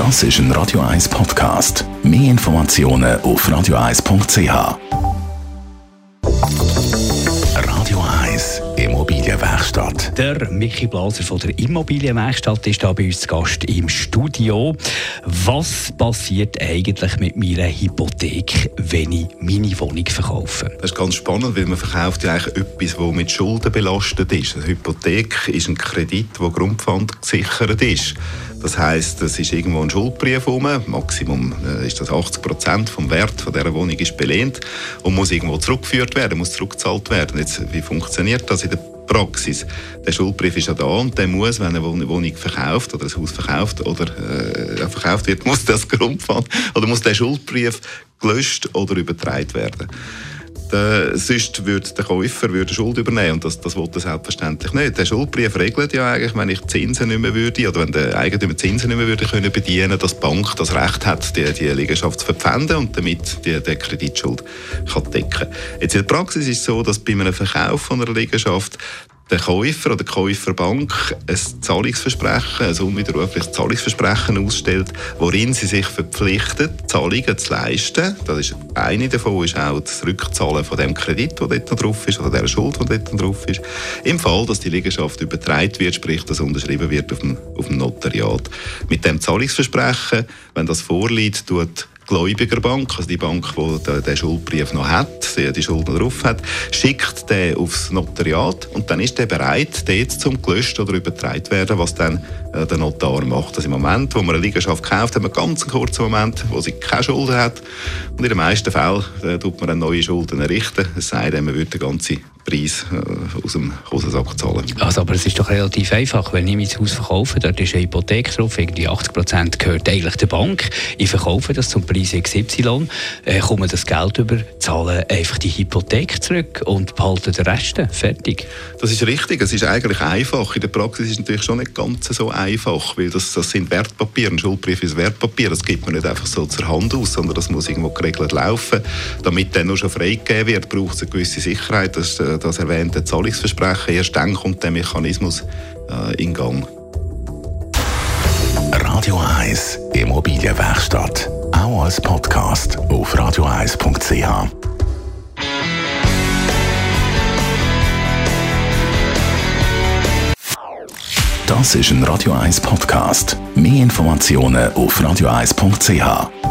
Das ist ein Radio 1 Podcast. Mehr Informationen auf radio1.ch. Radio 1 Immobilienwerkstatt. Der Michi Blaser von der Immobilienwerkstatt ist da bei uns zu Gast im Studio. Was passiert eigentlich mit meiner Hypothek, wenn ich meine Wohnung verkaufe? Das ist ganz spannend, weil man verkauft ja eigentlich etwas, das mit Schulden belastet ist. Eine Hypothek ist ein Kredit, der Grundpfand gesichert ist. Das heißt, es ist irgendwo ein Schuldbrief rum, Maximum äh, ist das 80 Prozent vom Wert von dieser Wohnung ist belehnt und muss irgendwo zurückgeführt werden, muss zurückgezahlt werden. Jetzt, wie funktioniert das in der Praxis? Der Schuldbrief ist ja da und der muss, wenn eine Wohnung verkauft oder ein Haus verkauft oder äh, verkauft wird, muss das Grundpfand oder muss der Schuldbrief gelöscht oder übertragen werden. Der, sonst würde der Käufer würde Schuld übernehmen und das, das will er selbstverständlich nicht. Der Schuldbrief regelt ja eigentlich, wenn ich Zinsen nicht mehr würde oder wenn der Eigentümer Zinsen nicht mehr würde können bedienen, dass die Bank das Recht hat, die, die Liegenschaft zu verpfänden und damit die, die Kreditschuld kann decken. Jetzt in der Praxis ist es so, dass bei einem Verkauf von einer Liegenschaft der Käufer oder die Käuferbank ein Zahlungsversprechen, ein unwiderrufliches Zahlungsversprechen ausstellt, worin sie sich verpflichtet, Zahlungen zu leisten. Das ist eine davon ist auch das Rückzahlen von dem Kredit, der dort noch drauf ist, oder der Schuld, die dort noch drauf ist. Im Fall, dass die Liegenschaft übertragen wird, sprich, dass unterschrieben wird auf dem, auf dem Notariat. Mit dem Zahlungsversprechen, wenn das vorliegt, tut Gläubigerbank, also die Bank, die den Schuldbrief noch hat, die Schuld drauf hat, schickt den aufs Notariat und dann ist der bereit, dort zum gelöscht oder übertragen werden, was dann äh, der Notar macht. Also im Moment, wo man eine Liegenschaft kauft, hat man ganz einen kurzen Moment, wo sie keine Schulden hat und in den meisten Fällen äh, tut man eine neue Schulden errichten, es sei denn, man würde den ganzen Preis äh, aus dem Hosensack zahlen. Also, aber es ist doch relativ einfach, wenn ich mein Haus verkaufe, dort ist eine Hypothek drauf, irgendwie 80 Prozent gehört eigentlich der Bank, ich verkaufe das zum Preis XY, äh, komme das Geld über, zahle einfach die Hypothek zurück und behalte den Rest, fertig. Das ist richtig, es ist eigentlich einfach, in der Praxis ist es natürlich schon nicht ganz so einfach, weil das, das sind Wertpapiere, ein Schuldbrief ist Wertpapier, das gibt man nicht einfach so zur Hand aus, sondern das muss irgendwo geregelt laufen. Damit dann noch schon freigegeben wird, braucht es eine gewisse Sicherheit, das, äh, das erwähnte Zahlungsversprechen. Erst dann kommt der Mechanismus äh, in Gang. Radio 1 Immobilienwerkstatt. Auch als Podcast auf radio1.ch. Das ist ein Radio 1 Podcast. Mehr Informationen auf radio1.ch.